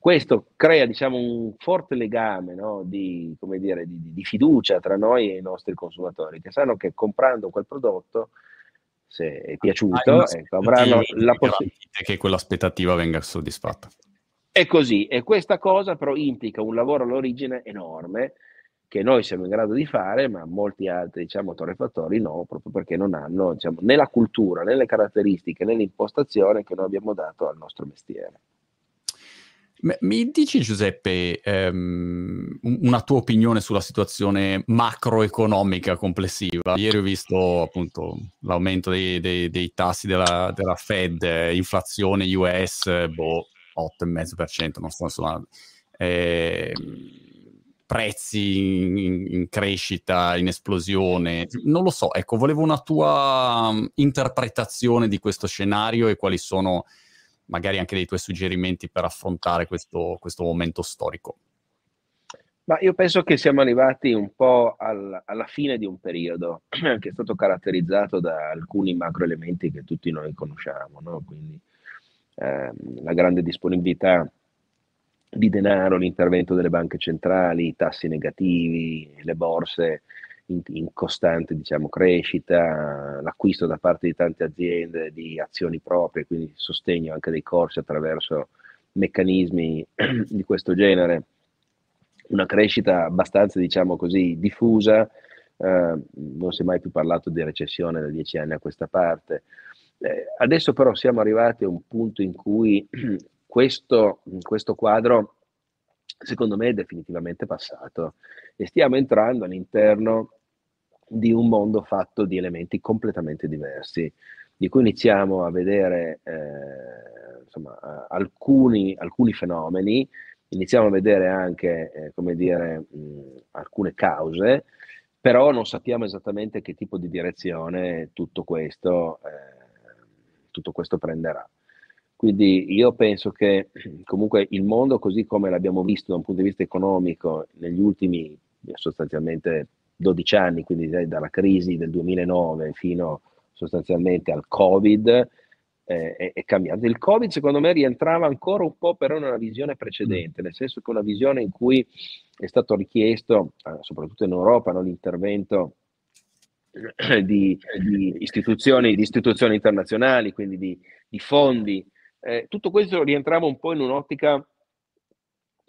Questo crea diciamo, un forte legame no, di, dire, di, di, fiducia tra noi e i nostri consumatori, che sanno che comprando quel prodotto, se è piaciuto, ecco, avranno la possibilità che quell'aspettativa venga soddisfatta. È così, e questa cosa però implica un lavoro all'origine enorme che noi siamo in grado di fare, ma molti altri diciamo, torrefattori no, proprio perché non hanno diciamo, né la cultura, né le caratteristiche, né l'impostazione che noi abbiamo dato al nostro mestiere. Mi dici Giuseppe ehm, una tua opinione sulla situazione macroeconomica complessiva? Ieri ho visto appunto l'aumento dei, dei, dei tassi della, della, Fed, inflazione US, boh, 8,5%, non sto suonando. Eh, prezzi in, in, crescita, in esplosione. Non lo so, ecco, volevo una tua interpretazione di questo scenario e quali sono magari anche dei tuoi suggerimenti per affrontare questo, questo momento storico? Ma io penso che siamo arrivati un po' al, alla fine di un periodo [clears throat] che è stato caratterizzato da alcuni macroelementi che tutti noi conosciamo, no? quindi eh, la grande disponibilità di denaro, l'intervento delle banche centrali, i tassi negativi, le borse in, in costante diciamo, crescita, l'acquisto da parte di tante aziende di azioni proprie, quindi sostegno anche dei corsi attraverso meccanismi [clears throat] di questo genere, una crescita abbastanza diciamo così diffusa, eh, non si è mai più parlato di recessione da dieci anni a questa parte. Eh, adesso però siamo arrivati a un punto in cui [clears throat] questo, questo quadro secondo me è definitivamente passato e stiamo entrando all'interno di un mondo fatto di elementi completamente diversi, di cui iniziamo a vedere eh, insomma, alcuni, alcuni, fenomeni, iniziamo a vedere anche eh, come dire, mh, alcune cause, però non sappiamo esattamente che tipo di direzione tutto questo, eh, tutto questo prenderà. Quindi io penso che [clears throat] comunque il mondo così come l'abbiamo visto da un punto di vista economico negli ultimi sostanzialmente 12 anni, quindi dalla crisi del 2009 fino sostanzialmente al Covid, eh, è, è, cambiato. Il Covid secondo me rientrava ancora un po' però in una visione precedente, nel senso che una visione in cui è stato richiesto, eh, soprattutto in Europa, no, l'intervento [clears throat] di, di, istituzioni, di, istituzioni, internazionali, quindi di, di fondi eh, tutto questo rientrava un po' in un'ottica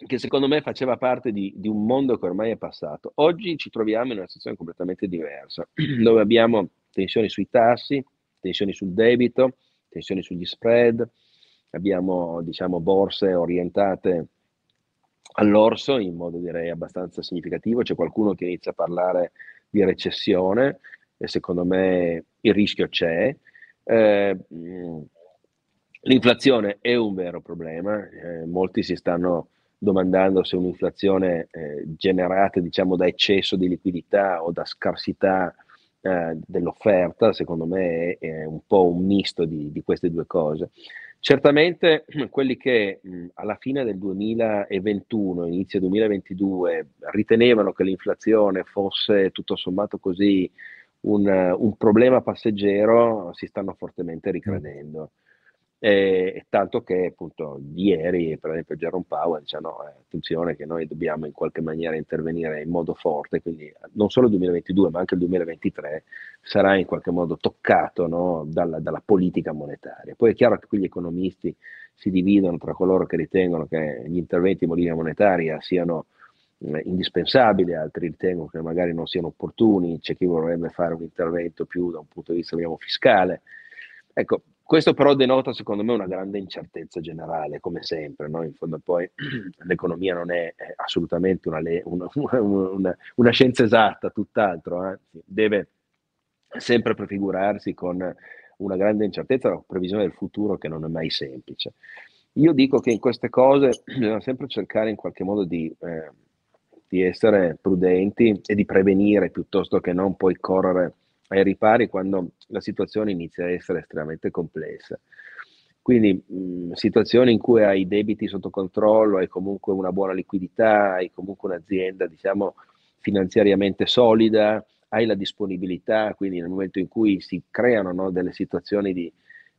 che secondo me faceva parte di, di, un mondo che ormai è passato. Oggi ci troviamo in una situazione completamente diversa, [clears throat] dove abbiamo tensioni sui tassi, tensioni sul debito, tensioni sugli spread, abbiamo diciamo, borse orientate all'orso in modo direi abbastanza significativo, c'è qualcuno che inizia a parlare di recessione e secondo me il rischio c'è. Eh, L'inflazione è un vero problema, eh, molti si stanno domandando se un'inflazione eh, generata diciamo, da eccesso di liquidità o da scarsità eh, dell'offerta, secondo me è, un po' un misto di, di queste due cose. Certamente [clears throat] quelli che mh, alla fine del 2021, inizio 2022, ritenevano che l'inflazione fosse tutto sommato così un, un problema passeggero si stanno fortemente ricredendo. Eh, tanto che appunto ieri, per esempio, Jerome Powell dice no, eh, attenzione che noi dobbiamo in qualche maniera intervenire in modo forte, quindi non solo il 2022 ma anche il 2023 sarà in qualche modo toccato no, dalla, dalla, politica monetaria. Poi è chiaro che qui gli economisti si dividono tra coloro che ritengono che gli interventi in politica monetaria siano eh, indispensabili, altri ritengono che magari non siano opportuni, c'è chi vorrebbe fare un intervento più da un punto di vista diciamo, fiscale. Ecco, questo però denota secondo me una grande incertezza generale, come sempre, no? in fondo poi [clears throat] l'economia non è, assolutamente una, una, [laughs] una, una, scienza esatta, tutt'altro, anzi deve sempre prefigurarsi con una grande incertezza, la previsione del futuro che non è mai semplice. Io dico che in queste cose [clears throat] bisogna sempre cercare in qualche modo di, eh, di essere prudenti e di prevenire piuttosto che non poi correre ai ripari quando la situazione inizia a essere estremamente complessa. Quindi mh, situazioni in cui hai i debiti sotto controllo, hai comunque una buona liquidità, hai comunque un'azienda, diciamo, finanziariamente solida, hai la disponibilità, quindi nel momento in cui si creano no, delle situazioni di,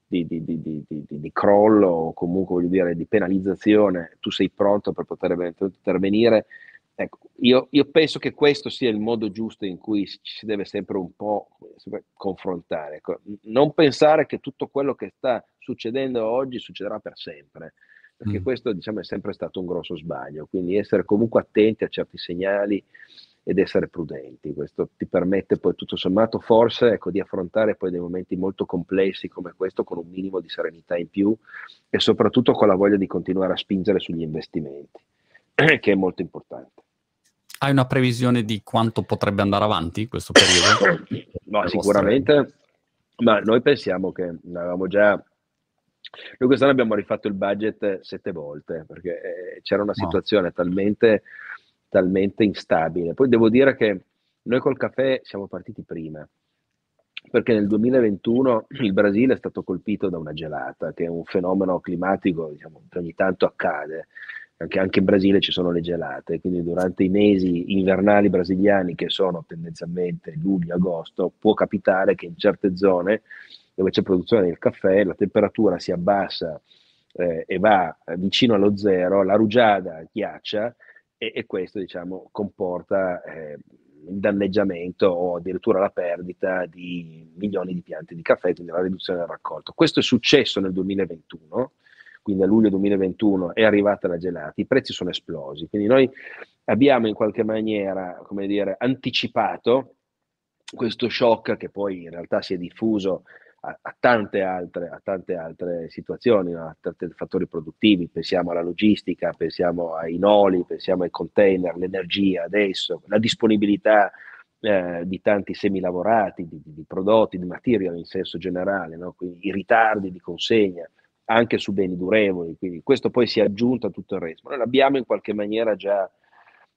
di, di, di, crollo o comunque voglio dire di penalizzazione, tu sei pronto per poter intervenire Ecco, io, io, penso che questo sia il modo giusto in cui ci si deve sempre un po' confrontare. Ecco. Non pensare che tutto quello che sta succedendo oggi succederà per sempre, perché mm. questo diciamo, è sempre stato un grosso sbaglio. Quindi essere comunque attenti a certi segnali ed essere prudenti. Questo ti permette poi tutto sommato forse ecco, di affrontare poi dei momenti molto complessi come questo con un minimo di serenità in più e soprattutto con la voglia di continuare a spingere sugli investimenti, [clears throat] che è molto importante. Hai una previsione di quanto potrebbe andare avanti questo periodo? [coughs] no, sicuramente, vostre... ma noi pensiamo che avevamo già noi quest'anno abbiamo rifatto il budget sette volte perché eh, c'era una situazione no. talmente, talmente instabile. Poi devo dire che noi col caffè siamo partiti prima perché nel 2021 il Brasile è stato colpito da una gelata, che è un fenomeno climatico diciamo, che ogni tanto accade anche, anche in Brasile ci sono le gelate, quindi durante i mesi invernali brasiliani, che sono tendenzialmente luglio-agosto, può capitare che in certe zone dove c'è produzione del caffè la temperatura si abbassa eh, e va vicino allo zero, la rugiada ghiaccia e, e questo diciamo, comporta eh, il danneggiamento o addirittura la perdita di milioni di piante di caffè, quindi la riduzione del raccolto. Questo è successo nel 2021, quindi a luglio 2021 è arrivata la gelata, i prezzi sono esplosi, quindi noi abbiamo in qualche maniera, come dire, anticipato questo shock che poi in realtà si è diffuso a, a, tante, altre, a tante altre situazioni, a tanti fattori produttivi, pensiamo alla logistica, pensiamo ai noli, pensiamo ai container, l'energia adesso, la disponibilità eh, di tanti semilavorati, di, di, prodotti, di material in senso generale, no? quindi i ritardi di consegna anche su beni durevoli, quindi questo poi si è aggiunto a tutto il resto. Noi l'abbiamo in qualche maniera già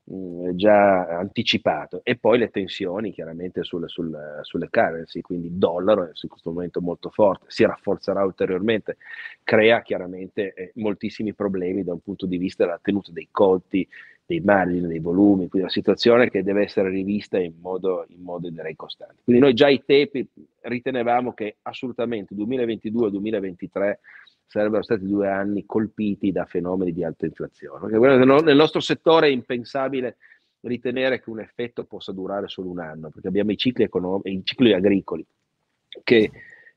Mm, già anticipato e poi le tensioni chiaramente sulle, sulle, sulle currency, quindi il dollaro è in questo momento molto forte, si rafforzerà ulteriormente, crea chiaramente eh, moltissimi problemi da un punto di vista della tenuta dei conti, dei margini, dei volumi, quindi una situazione che deve essere rivista in modo, in modo direi costante. Quindi noi già ai tempi ritenevamo che assolutamente 2022-2023 sarebbero stati due anni colpiti da fenomeni di alta inflazione. nel nostro settore è impensabile ritenere che un effetto possa durare solo un anno, perché abbiamo i cicli, econom- i cicli agricoli, che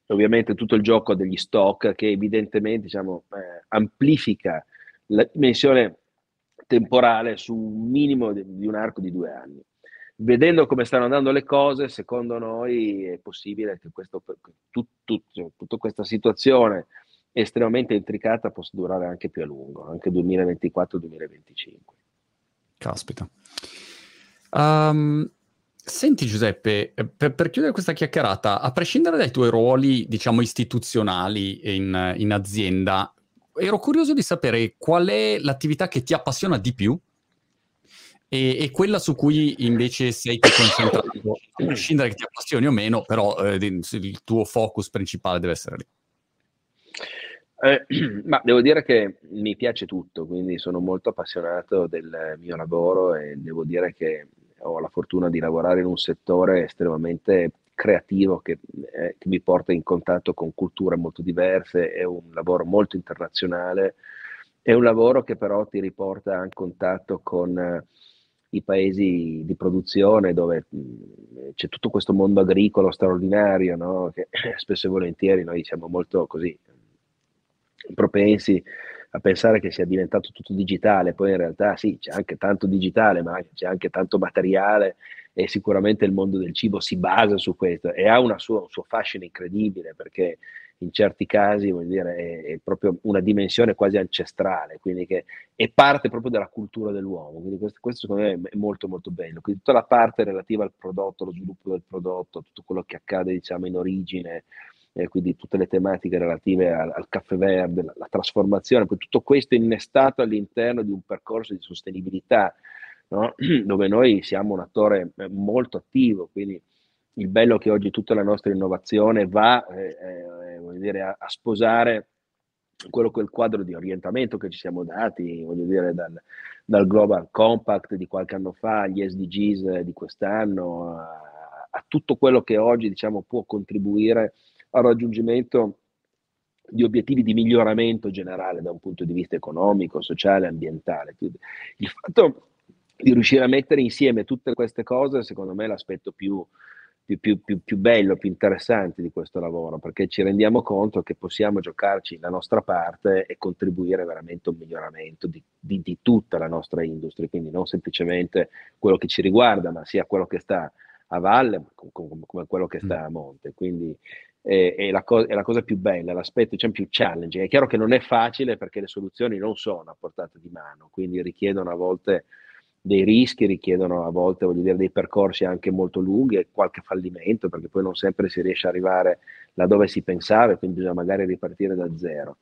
ovviamente tutto il gioco degli stock, che evidentemente diciamo, eh, amplifica la dimensione temporale su un minimo di, di un arco di due anni. Vedendo come stanno andando le cose, secondo noi è possibile che questo, tut, tut, tutta questa situazione estremamente intricata possa durare anche più a lungo, anche 2024-2025. Caspita. Um, senti Giuseppe, eh, per, per, chiudere questa chiacchierata, a prescindere dai tuoi ruoli, diciamo, istituzionali in, in azienda, ero curioso di sapere qual è l'attività che ti appassiona di più e, e, quella su cui invece sei più concentrato, a prescindere che ti appassioni o meno, però eh, il tuo focus principale deve essere lì. Eh, [clears throat] ma devo dire che mi piace tutto, quindi sono molto appassionato del mio lavoro e devo dire che ho la fortuna di lavorare in un settore estremamente creativo che, eh, che mi porta in contatto con culture molto diverse, è un lavoro molto internazionale, è un lavoro che però ti riporta in contatto con eh, i paesi di produzione dove mm, c'è tutto questo mondo agricolo straordinario, no? che [clears throat] spesso e volentieri noi siamo molto così propensi a pensare che sia diventato tutto digitale, poi in realtà sì, c'è anche tanto digitale, ma c'è anche tanto materiale e sicuramente il mondo del cibo si basa su questo e ha sua, un suo fascino incredibile perché in certi casi dire, è, è, proprio una dimensione quasi ancestrale, quindi che è parte proprio della cultura dell'uomo, quindi questo, questo secondo me è molto molto bello, quindi tutta la parte relativa al prodotto, lo sviluppo del prodotto, tutto quello che accade diciamo in origine, eh, quindi tutte le tematiche relative al, al caffè verde, la, la, trasformazione, poi tutto questo innestato all'interno di un percorso di sostenibilità, no? [clears throat] dove noi siamo un attore eh, molto attivo, quindi il bello è che oggi tutta la nostra innovazione va eh, eh, dire, a, a, sposare quello che quadro di orientamento che ci siamo dati, voglio dire, dal, dal Global Compact di qualche anno fa, agli SDGs di quest'anno, a, a tutto quello che oggi diciamo, può contribuire al raggiungimento di obiettivi di miglioramento generale da un punto di vista economico, sociale, ambientale. Il fatto di riuscire a mettere insieme tutte queste cose, secondo me, è l'aspetto più, più, più, più, bello, più interessante di questo lavoro, perché ci rendiamo conto che possiamo giocarci la nostra parte e contribuire veramente a un miglioramento di, di, di tutta la nostra industria, quindi non semplicemente quello che ci riguarda, ma sia quello che sta a valle come, quello che sta a monte. Quindi è, la, co- è la, cosa più bella, l'aspetto diciamo, più challenging. È chiaro che non è facile perché le soluzioni non sono a portata di mano, quindi richiedono a volte dei rischi, richiedono a volte dire, dei percorsi anche molto lunghi e qualche fallimento, perché poi non sempre si riesce ad arrivare laddove si pensava quindi bisogna magari ripartire da zero.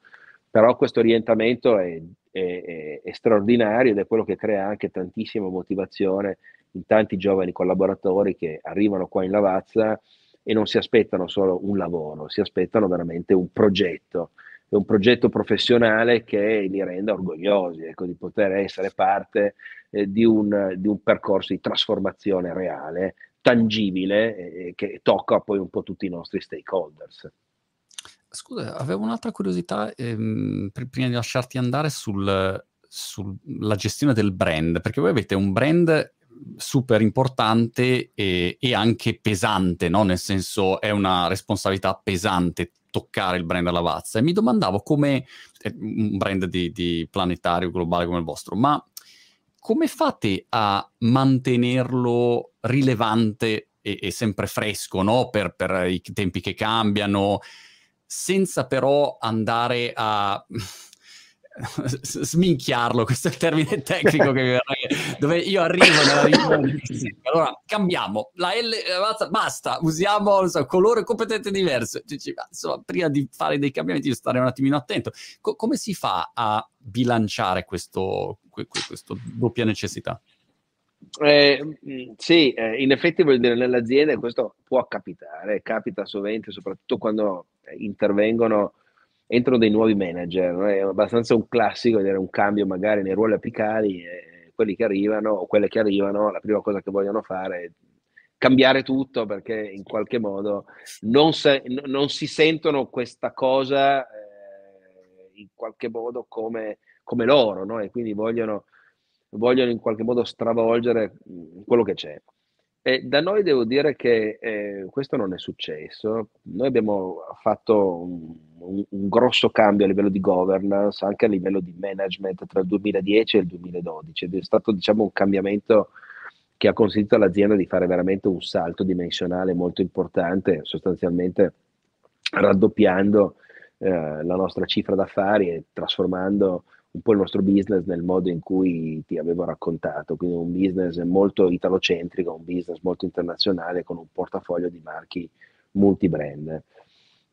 Però questo orientamento è, è, è straordinario ed è quello che crea anche tantissima motivazione in tanti giovani collaboratori che arrivano qua in Lavazza e non si aspettano solo un lavoro, si aspettano veramente un progetto, un progetto professionale che li renda orgogliosi ecco, di poter essere parte eh, di, un, di, un, percorso di trasformazione reale, tangibile, eh, che tocca poi un po' tutti i nostri stakeholders. scusa, avevo un'altra curiosità ehm, prima di lasciarti andare sul, sulla gestione del brand, perché voi avete un brand super importante e, e anche pesante, no? nel senso è una responsabilità pesante toccare il brand alla Lavazza e mi domandavo come un brand di, di planetario globale come il vostro, ma come fate a mantenerlo rilevante e, e sempre fresco no? per, per i tempi che cambiano, senza però andare a sminchiarlo, questo è il termine tecnico che mi [laughs] dove io arrivo nella riunione allora cambiamo. La L basta, usiamo so, colore completamente diverso insomma prima di fare dei cambiamenti devo stare un attimino attento. Co- come si fa a bilanciare questo, questo doppia necessità? Eh, sì, eh, in effetti vuol dire nelle aziende questo può capitare, capita sovente, soprattutto quando intervengono entrano dei nuovi manager, no? è abbastanza un classico vedere un cambio magari nei ruoli apicali e quelli che arrivano o quelle che arrivano, la prima cosa che vogliono fare è cambiare tutto perché in qualche modo non, se, non si sentono questa cosa eh, in qualche modo come, come loro no? e quindi vogliono, vogliono in qualche modo stravolgere quello che c'è. E da noi devo dire che eh, questo non è successo. Noi abbiamo fatto un, un, un, grosso cambio a livello di governance, anche a livello di management tra il 2010 e il 2012 ed è stato diciamo, un cambiamento che ha consentito all'azienda di fare veramente un salto dimensionale molto importante, sostanzialmente raddoppiando eh, la nostra cifra d'affari e trasformando un po' il nostro business nel modo in cui ti avevo raccontato, quindi un business molto italocentrico, un business molto internazionale con un portafoglio di marchi multibrand.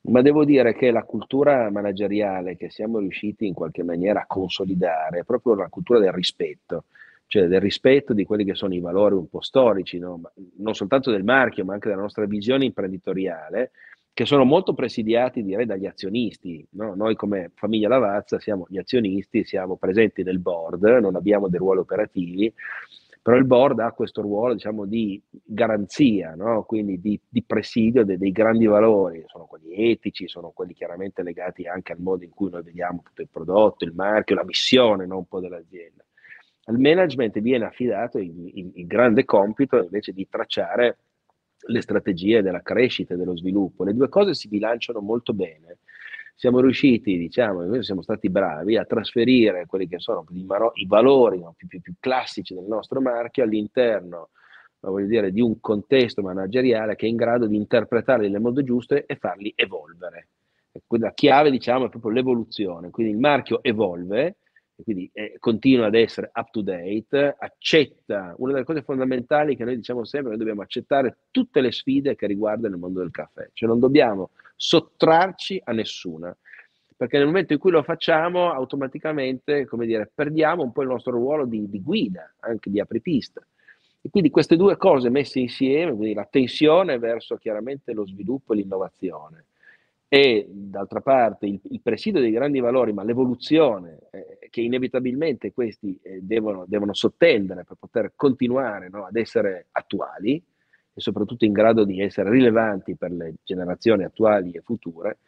Ma devo dire che la cultura manageriale che siamo riusciti in qualche maniera a consolidare è proprio la cultura del rispetto, cioè del rispetto di quelli che sono i valori un po' storici, no? non soltanto del marchio, ma anche della nostra visione imprenditoriale, che sono molto presidiati direi dagli azionisti. No? Noi come famiglia Lavazza siamo gli azionisti, siamo presenti nel board, non abbiamo dei ruoli operativi, però il board ha questo ruolo diciamo, di garanzia, no? quindi di, di presidio dei, dei, grandi valori, sono quelli etici, sono quelli chiaramente legati anche al modo in cui noi vediamo tutto il prodotto, il marchio, la missione no? un po' dell'azienda. Al management viene affidato il, il, il grande compito invece di tracciare le strategie della crescita e dello sviluppo. Le due cose si bilanciano molto bene. Siamo riusciti, diciamo, noi siamo stati bravi a trasferire quelli che sono i, valori no, più, più, più, classici del nostro marchio all'interno voglio dire, di un contesto manageriale che è in grado di interpretarli nel modo giusto e farli evolvere. La chiave, diciamo, è proprio l'evoluzione. Quindi il marchio evolve, quindi eh, continua ad essere up to date, accetta, una delle cose fondamentali che noi diciamo sempre, noi dobbiamo accettare tutte le sfide che riguardano il mondo del caffè, cioè non dobbiamo sottrarci a nessuna, perché nel momento in cui lo facciamo automaticamente, come dire, perdiamo un po' il nostro ruolo di, di guida, anche di apripista. E quindi queste due cose messe insieme, quindi la tensione verso chiaramente lo sviluppo e l'innovazione, e d'altra parte il, il, presidio dei grandi valori, ma l'evoluzione eh, che inevitabilmente questi eh, devono, devono, sottendere per poter continuare no, ad essere attuali e soprattutto in grado di essere rilevanti per le generazioni attuali e future,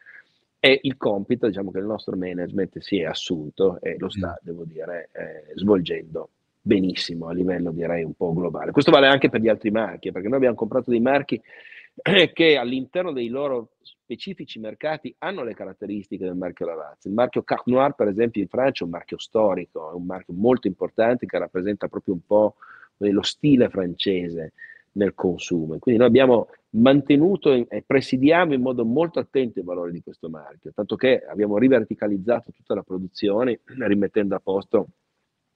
è il compito diciamo, che il nostro management si è assunto e lo sta, mm. devo dire, eh, svolgendo benissimo a livello direi un po' globale. Questo vale anche per gli altri marchi, perché noi abbiamo comprato dei marchi [clears throat] che all'interno dei loro specifici mercati hanno le caratteristiche del marchio Lavazza. Il marchio Carte Noir, per esempio, in Francia è un marchio storico, è un marchio molto importante che rappresenta proprio un po' lo stile francese nel consumo. Quindi noi abbiamo mantenuto e presidiamo in modo molto attento i valori di questo marchio, tanto che abbiamo riverticalizzato tutta la produzione rimettendo a posto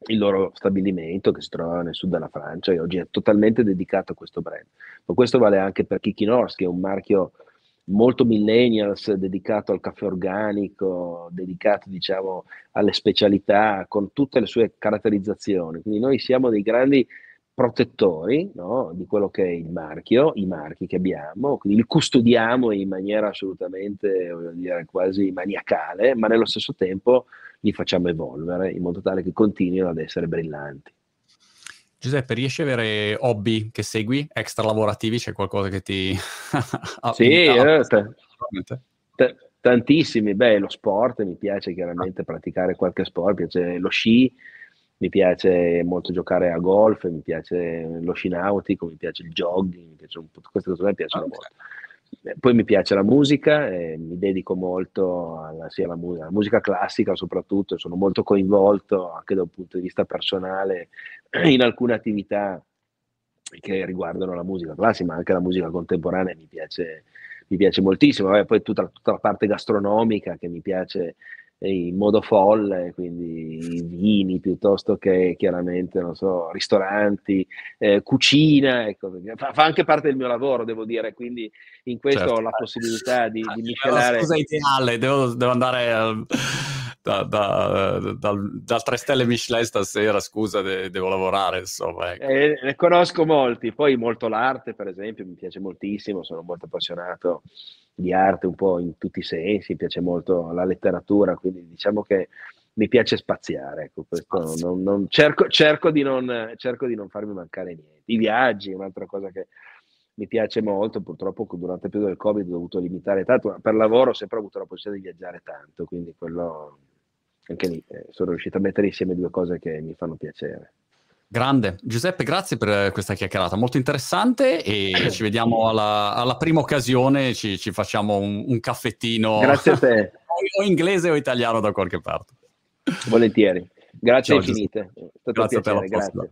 il loro stabilimento che si trova nel sud della Francia e oggi è totalmente dedicato a questo brand. Ma questo vale anche per Kiki Norse, che è un marchio molto millennials, dedicato al caffè organico, dedicato diciamo alle specialità, con tutte le sue caratterizzazioni. Quindi noi siamo dei grandi protettori no, di quello che è il marchio, i marchi che abbiamo, quindi li custodiamo in maniera assolutamente, dire, quasi maniacale, ma nello stesso tempo li facciamo evolvere in modo tale che continuino ad essere brillanti. Giuseppe, riesci ad avere hobby che segui, extra lavorativi? C'è qualcosa che ti... [laughs] sì, eh, te, te, Tantissimi, beh, lo sport, mi piace chiaramente praticare qualche sport, mi piace lo sci, mi piace molto giocare a golf, mi piace lo sci nautico, mi piace il jogging, mi piace un po', queste cose mi piacciono okay. molto. Eh, poi mi piace la musica, e mi dedico molto alla, sia alla, musica, alla musica classica soprattutto, sono molto coinvolto anche da un punto di vista personale [clears throat] in alcune attività che riguardano la musica classica, ma anche la musica contemporanea mi piace, mi piace moltissimo. Vabbè, poi tutta, tutta, la parte gastronomica che mi piace in modo folle, quindi vini piuttosto che chiaramente, non so, ristoranti, eh, cucina, ecco, fa, fa, anche parte del mio lavoro, devo dire, quindi in questo certo. ho la possibilità di, di miscelare... Scusa ideale, devo, devo andare... Al da, da, da, dal 3 stelle Michelin stasera, scusa, de, devo lavorare, insomma. Ecco. Eh, ne conosco molti, poi molto l'arte, per esempio, mi piace moltissimo, sono molto appassionato di arte un po' in tutti i sensi, mi piace molto la letteratura, quindi diciamo che mi piace spaziare, ecco, questo non, non, cerco, cerco, di non, cerco di non farmi mancare niente. I viaggi è un'altra cosa che mi piace molto, purtroppo durante il periodo del Covid ho dovuto limitare tanto, ma per lavoro ho sempre avuto la possibilità di viaggiare tanto, quindi quello anche lì eh, sono riuscito a mettere insieme due cose che mi fanno piacere. Grande. Giuseppe, grazie per questa chiacchierata, molto interessante e [coughs] ci vediamo alla, alla prima occasione, ci, ci facciamo un, un, caffettino. Grazie a te. [laughs] o inglese o italiano da qualche parte. Volentieri. Grazie Ciao, infinite. È stato grazie un piacere, grazie.